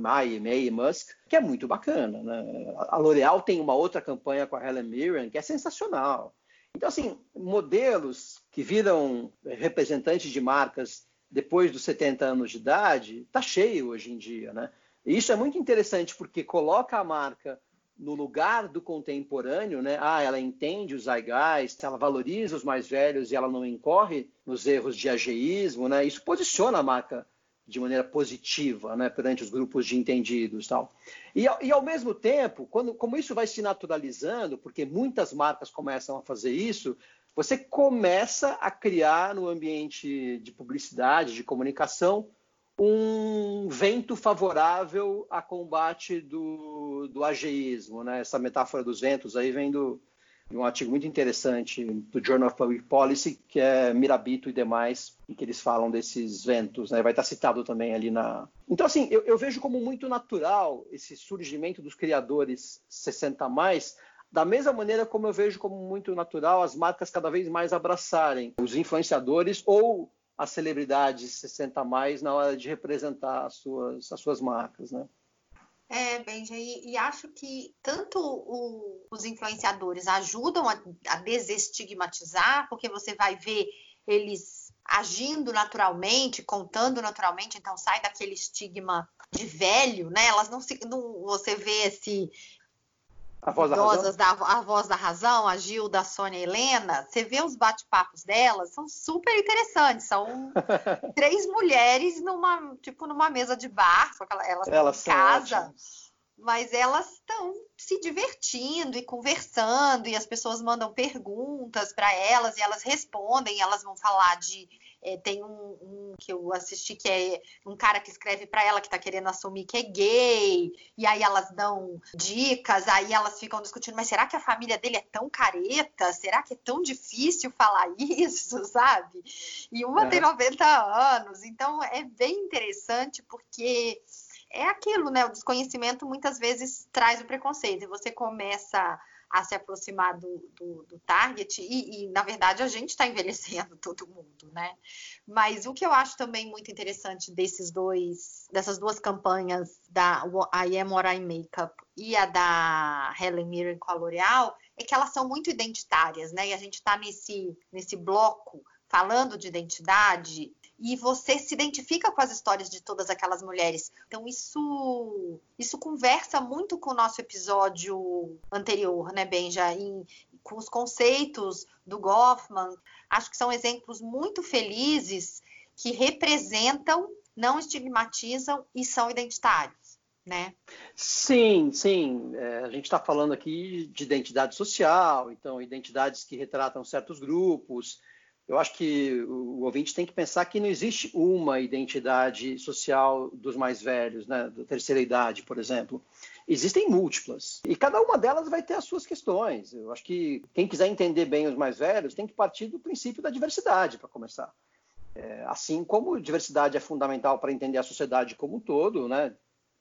May, May Musk, que é muito bacana. Né? A L'Oréal tem uma outra campanha com a Helen Mirren, que é sensacional. Então, assim, modelos que viram representantes de marcas depois dos 70 anos de idade, está cheio hoje em dia. Né? E isso é muito interessante porque coloca a marca no lugar do contemporâneo, né? Ah, ela entende os zeitgeist, ela valoriza os mais velhos e ela não incorre nos erros de ageísmo, né? Isso posiciona a marca de maneira positiva né, perante os grupos de entendidos tal. E, e ao mesmo tempo, quando, como isso vai se naturalizando, porque muitas marcas começam a fazer isso, você começa a criar no ambiente de publicidade, de comunicação, um vento favorável a combate do, do ageísmo. Né? Essa metáfora dos ventos aí vem do, um artigo muito interessante do Journal of Public Policy, que é Mirabito e demais, em que eles falam desses ventos, né? vai estar citado também ali na. Então, assim, eu, eu vejo como muito natural esse surgimento dos criadores 60 mais, da mesma maneira como eu vejo como muito natural as marcas cada vez mais abraçarem os influenciadores ou as celebridades 60 mais na hora de representar as suas, as suas marcas, né? É, Benja, e, e, acho que tanto o, os influenciadores ajudam a, a, desestigmatizar, porque você vai ver eles agindo naturalmente, contando naturalmente, então sai daquele estigma de velho, né? Elas não se. Não, você vê esse. A voz da razão. Da, a voz da razão, a Gilda, a Sônia a Helena, você vê os bate-papos delas, são super interessantes. São [laughs] três mulheres numa, tipo, numa mesa de bar, só que elas, elas em casa. Ótimas mas elas estão se divertindo e conversando, e as pessoas mandam perguntas para elas e elas respondem, elas vão falar de. É, tem um, um, que eu assisti que é um cara que escreve para ela que está querendo assumir que é gay, e aí elas dão dicas, aí elas ficam discutindo, mas será que a família dele é tão careta? Será que é tão difícil falar [laughs] isso, sabe? E uma é. tem 90 anos, então é bem interessante porque é aquilo, né? O desconhecimento muitas vezes traz o preconceito, e você começa a se aproximar do, do, do target, e, e, na verdade a gente está envelhecendo [laughs] todo mundo, né? Mas o que eu acho também muito interessante desses dois, dessas duas campanhas, da I Am What I Makeup e a da Helen Mirren com a L'Oreal, é que elas são muito identitárias, né? E a gente está nesse, nesse bloco falando de identidade, e você se identifica com as histórias de todas aquelas mulheres. Então isso isso conversa muito com o nosso episódio anterior, né, Benja, em, com os conceitos do Goffman. Acho que são exemplos muito felizes que representam, não estigmatizam e são identitários. Né? Sim, sim. É, a gente está falando aqui de identidade social, então identidades que retratam certos grupos, eu acho que o ouvinte tem que pensar que não existe uma identidade social dos mais velhos, né, da terceira idade, por exemplo. Existem múltiplas. E cada uma delas vai ter as suas questões. Eu acho que quem quiser entender bem os mais velhos tem que partir do princípio da diversidade, para começar. É, assim como diversidade é fundamental para entender a sociedade como um todo, né,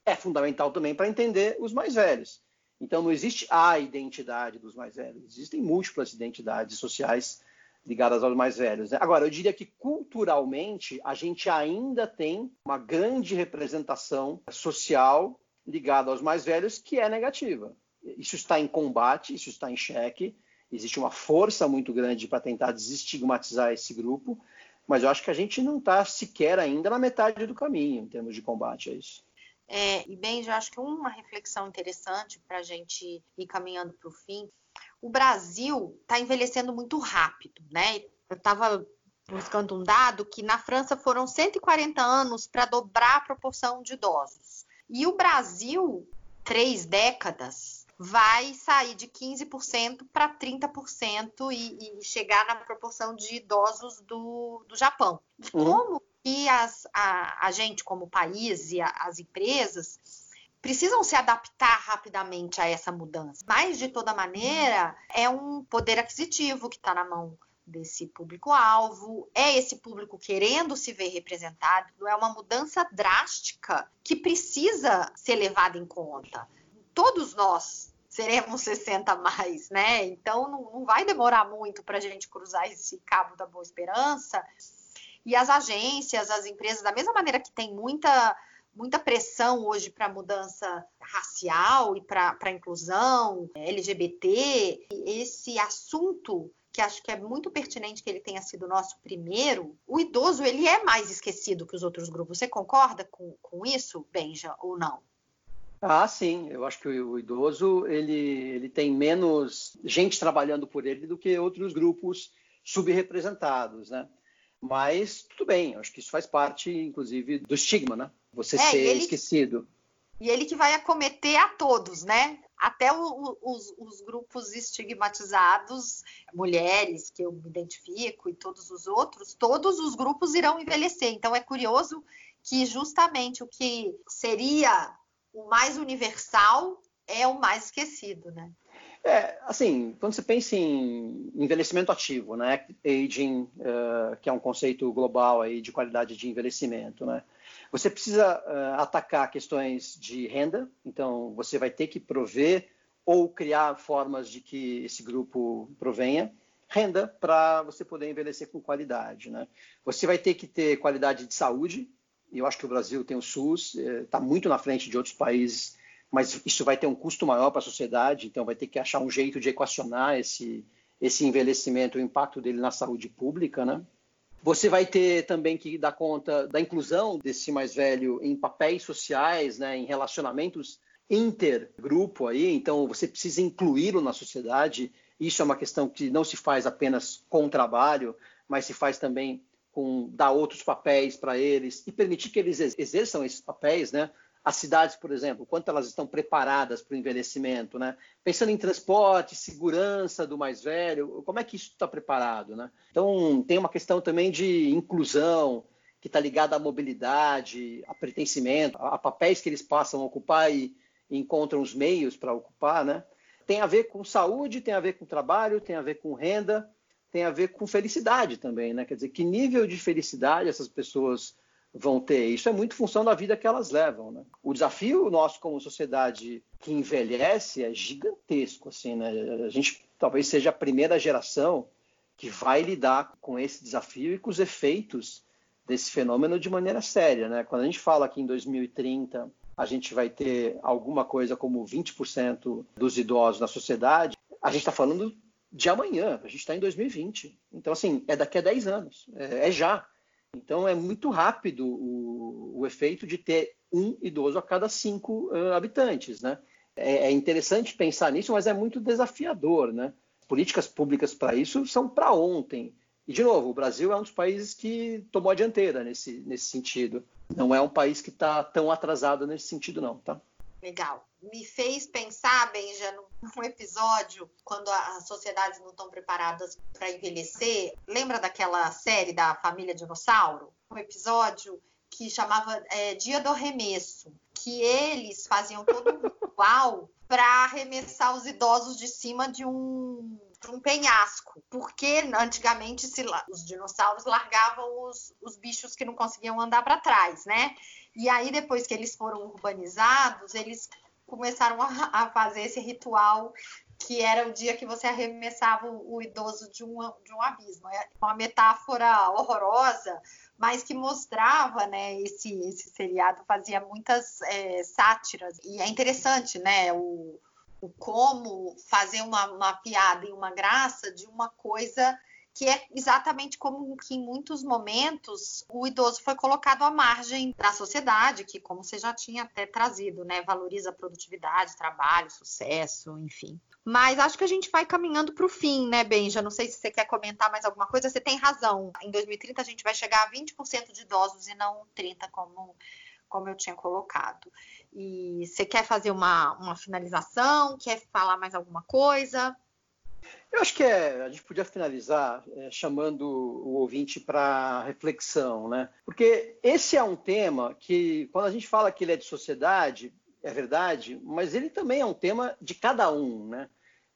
é fundamental também para entender os mais velhos. Então, não existe a identidade dos mais velhos, existem múltiplas identidades sociais ligadas aos mais velhos. Né? Agora, eu diria que culturalmente a gente ainda tem uma grande representação social ligada aos mais velhos que é negativa. Isso está em combate, isso está em xeque. Existe uma força muito grande para tentar desestigmatizar esse grupo, mas eu acho que a gente não está sequer ainda na metade do caminho em termos de combate a isso. É, e bem, já acho que uma reflexão interessante para a gente ir caminhando para o fim o Brasil está envelhecendo muito rápido, né? Eu estava buscando um dado que na França foram 140 anos para dobrar a proporção de idosos. E o Brasil, três décadas, vai sair de 15% para 30% e, e, chegar na proporção de idosos do, do Japão. Uhum. Como que as, a, a gente, como país e a, as empresas, precisam se adaptar rapidamente a essa mudança. Mas, de toda maneira, é um poder aquisitivo que está na mão desse público-alvo, é esse público querendo se ver representado, é uma mudança drástica que precisa ser levada em conta. Todos nós seremos [laughs] 60 mais, né? Então não vai demorar muito para a gente cruzar esse cabo da boa esperança. E as agências, as empresas, da mesma maneira que tem muita muita pressão hoje para mudança racial e para a inclusão LGBT. Esse assunto que acho que é muito pertinente que ele tenha sido nosso primeiro, o idoso ele é mais esquecido que os outros grupos. Você concorda com, com isso, Benja, ou não? Ah, sim. Eu acho que o idoso ele, ele tem menos gente trabalhando por ele do que outros grupos subrepresentados, né? Mas tudo bem, acho que isso faz parte, inclusive, do estigma, né? Você é, ser ele, esquecido. E ele que vai acometer a todos, né? Até o, os, os, grupos estigmatizados, mulheres que eu me identifico e todos os outros, todos os grupos irão envelhecer. Então é curioso que justamente o que seria o mais universal é o mais esquecido, né? É, assim, quando você pensa em envelhecimento ativo, né, aging, uh, que é um conceito global aí de qualidade de envelhecimento, né, você precisa uh, atacar questões de renda, então você vai ter que prover ou criar formas de que esse grupo provenha renda para você poder envelhecer com qualidade, né. Você vai ter que ter qualidade de saúde, e eu acho que o Brasil tem o SUS, está eh, muito na frente de outros países mas isso vai ter um custo maior para a sociedade, então vai ter que achar um jeito de equacionar esse, esse envelhecimento, o impacto dele na saúde pública, né? Você vai ter também que dar conta da inclusão desse mais velho em papéis sociais, né, em relacionamentos intergrupo aí, então você precisa incluí-lo na sociedade. Isso é uma questão que não se faz apenas com o trabalho, mas se faz também com dar outros papéis para eles e permitir que eles exerçam esses papéis, né? As cidades, por exemplo, quanto elas estão preparadas para o envelhecimento, né? Pensando em transporte, segurança do mais velho, como é que isso está preparado, né? Então, tem uma questão também de inclusão, que está ligada à mobilidade, a pertencimento, a papéis que eles passam a ocupar e, encontram os meios para ocupar, né? Tem a ver com saúde, tem a ver com trabalho, tem a ver com renda, tem a ver com felicidade também, né? Quer dizer, que nível de felicidade essas pessoas vão ter? Isso é muito função da vida que elas levam, né? O desafio nosso como sociedade que envelhece é gigantesco, assim, né? A gente talvez seja a primeira geração que vai lidar com esse desafio e com os efeitos desse fenômeno de maneira séria, né? Quando a gente fala que em 2030 a gente vai ter alguma coisa como 20% dos idosos na sociedade, a gente está falando de amanhã, a gente está em 2020. Então, assim, é daqui a 10 anos, é, é já. Então, é muito rápido o, o, efeito de ter um idoso a cada cinco uh, habitantes, né? É, é, interessante pensar nisso, mas é muito desafiador, né? Políticas públicas para isso são para ontem. E, de novo, o Brasil é um dos países que tomou a dianteira nesse, nesse sentido. Não é um país que está tão atrasado nesse sentido, não, tá? Legal. Me fez pensar, Benja, num episódio, quando as sociedades não estão preparadas para envelhecer. Lembra daquela série da família dinossauro? Um episódio que chamava é, Dia do Arremesso, que eles faziam todo um ritual para arremessar os idosos de cima de um um penhasco, porque antigamente se, os dinossauros largavam os, os bichos que não conseguiam andar para trás, né? E aí, depois que eles foram urbanizados, eles começaram a, a fazer esse ritual que era o dia que você arremessava o, o idoso de um, de um abismo. É uma metáfora horrorosa, mas que mostrava, né, esse, esse seriado fazia muitas é, sátiras. E é interessante, né, o, o como fazer uma, uma piada e uma graça de uma coisa que é exatamente como que em muitos momentos o idoso foi colocado à margem da sociedade, que como você já tinha até trazido, né, valoriza a produtividade, trabalho, sucesso, enfim. Mas acho que a gente vai caminhando para o fim, né, Benja? Não sei se você quer comentar mais alguma coisa. Você tem razão. Em 2030 a gente vai chegar a 20% de idosos e não 30 como como eu tinha colocado. E você quer fazer uma, uma finalização? Quer falar mais alguma coisa? Eu acho que é, a gente podia finalizar é, chamando o ouvinte para reflexão, né? Porque esse é um tema que, quando a gente fala que ele é de sociedade, é verdade, mas ele também é um tema de cada um, né?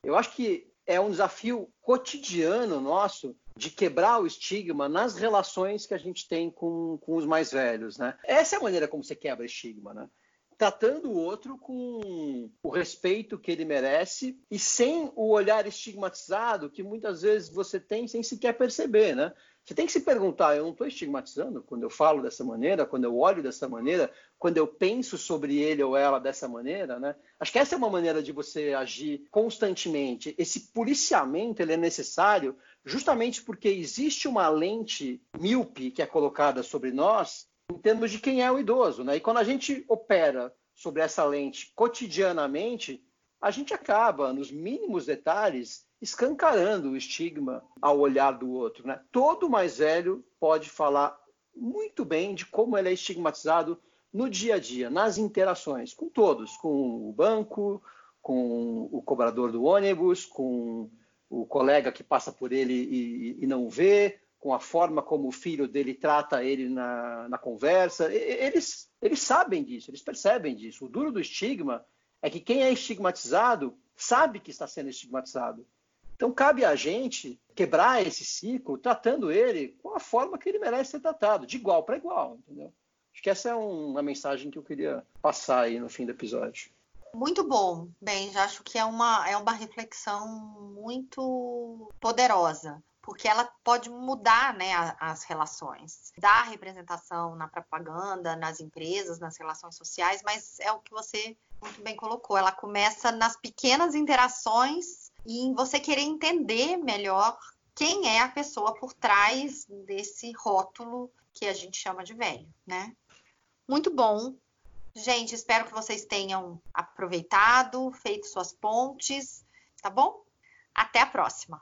Eu acho que é um desafio cotidiano nosso de quebrar o estigma nas relações que a gente tem com, com os mais velhos, né? Essa é a maneira como você quebra estigma, né? Tratando o outro com o respeito que ele merece e sem o olhar estigmatizado que muitas vezes você tem sem sequer perceber, né? Você tem que se perguntar: eu não estou estigmatizando quando eu falo dessa maneira, quando eu olho dessa maneira, quando eu penso sobre ele ou ela dessa maneira, né? Acho que essa é uma maneira de você agir constantemente. Esse policiamento ele é necessário justamente porque existe uma lente míope que é colocada sobre nós em termos de quem é o idoso, né? E quando a gente opera sobre essa lente cotidianamente, a gente acaba, nos mínimos detalhes, escancarando o estigma ao olhar do outro. Né? Todo mais velho pode falar muito bem de como ele é estigmatizado no dia a dia, nas interações, com todos, com o banco, com o cobrador do ônibus, com o colega que passa por ele e, e não vê, com a forma como o filho dele trata ele na, na conversa. Eles, eles sabem disso, eles percebem disso. O duro do estigma é que quem é estigmatizado sabe que está sendo estigmatizado. Então, cabe a gente quebrar esse ciclo, tratando ele com a forma que ele merece ser tratado, de igual para igual, entendeu? Acho que essa é uma mensagem que eu queria passar aí no fim do episódio. Muito bom, bem, já acho que é uma, é uma reflexão muito poderosa, porque ela pode mudar né, as relações, dar representação na propaganda, nas empresas, nas relações sociais, mas é o que você muito bem colocou, ela começa nas pequenas interações e em você querer entender melhor quem é a pessoa por trás desse rótulo que a gente chama de velho, né? Muito bom. Gente, espero que vocês tenham aproveitado, feito suas pontes, tá bom? Até a próxima.